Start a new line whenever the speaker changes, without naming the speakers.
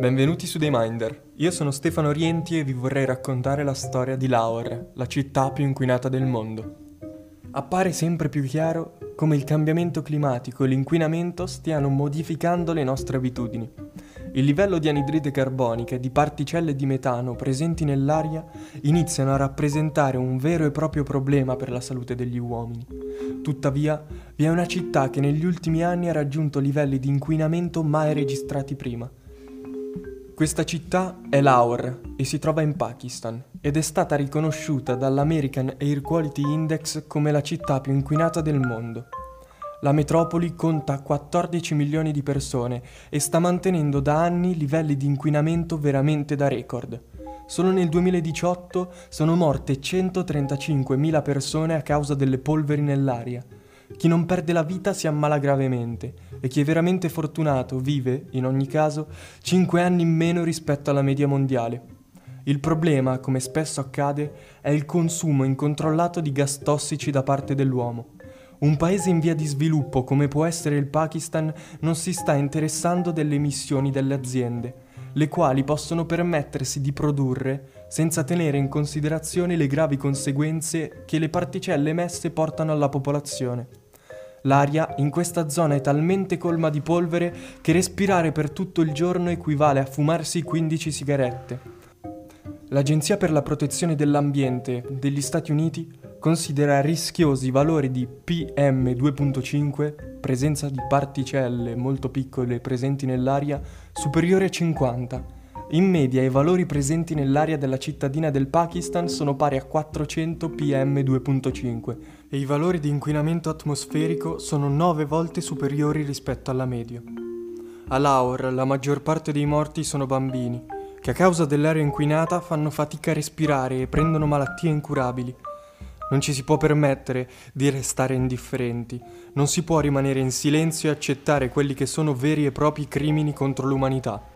Benvenuti su Dei Minder. Io sono Stefano Rienti e vi vorrei raccontare la storia di Lahore, la città più inquinata del mondo. Appare sempre più chiaro come il cambiamento climatico e l'inquinamento stiano modificando le nostre abitudini. Il livello di anidride carbonica e di particelle di metano presenti nell'aria iniziano a rappresentare un vero e proprio problema per la salute degli uomini. Tuttavia, vi è una città che negli ultimi anni ha raggiunto livelli di inquinamento mai registrati prima. Questa città è Lahore e si trova in Pakistan ed è stata riconosciuta dall'American Air Quality Index come la città più inquinata del mondo. La metropoli conta 14 milioni di persone e sta mantenendo da anni livelli di inquinamento veramente da record. Solo nel 2018 sono morte 135.000 persone a causa delle polveri nell'aria. Chi non perde la vita si ammala gravemente e chi è veramente fortunato vive, in ogni caso, 5 anni in meno rispetto alla media mondiale. Il problema, come spesso accade, è il consumo incontrollato di gas tossici da parte dell'uomo. Un paese in via di sviluppo come può essere il Pakistan non si sta interessando delle emissioni delle aziende, le quali possono permettersi di produrre senza tenere in considerazione le gravi conseguenze che le particelle emesse portano alla popolazione. L'aria in questa zona è talmente colma di polvere che respirare per tutto il giorno equivale a fumarsi 15 sigarette. L'Agenzia per la protezione dell'ambiente degli Stati Uniti considera rischiosi i valori di PM2.5, presenza di particelle molto piccole presenti nell'aria, superiore a 50. In media i valori presenti nell'aria della cittadina del Pakistan sono pari a 400 PM2.5 e i valori di inquinamento atmosferico sono 9 volte superiori rispetto alla media. A Lahore la maggior parte dei morti sono bambini, che a causa dell'aria inquinata fanno fatica a respirare e prendono malattie incurabili. Non ci si può permettere di restare indifferenti, non si può rimanere in silenzio e accettare quelli che sono veri e propri crimini contro l'umanità.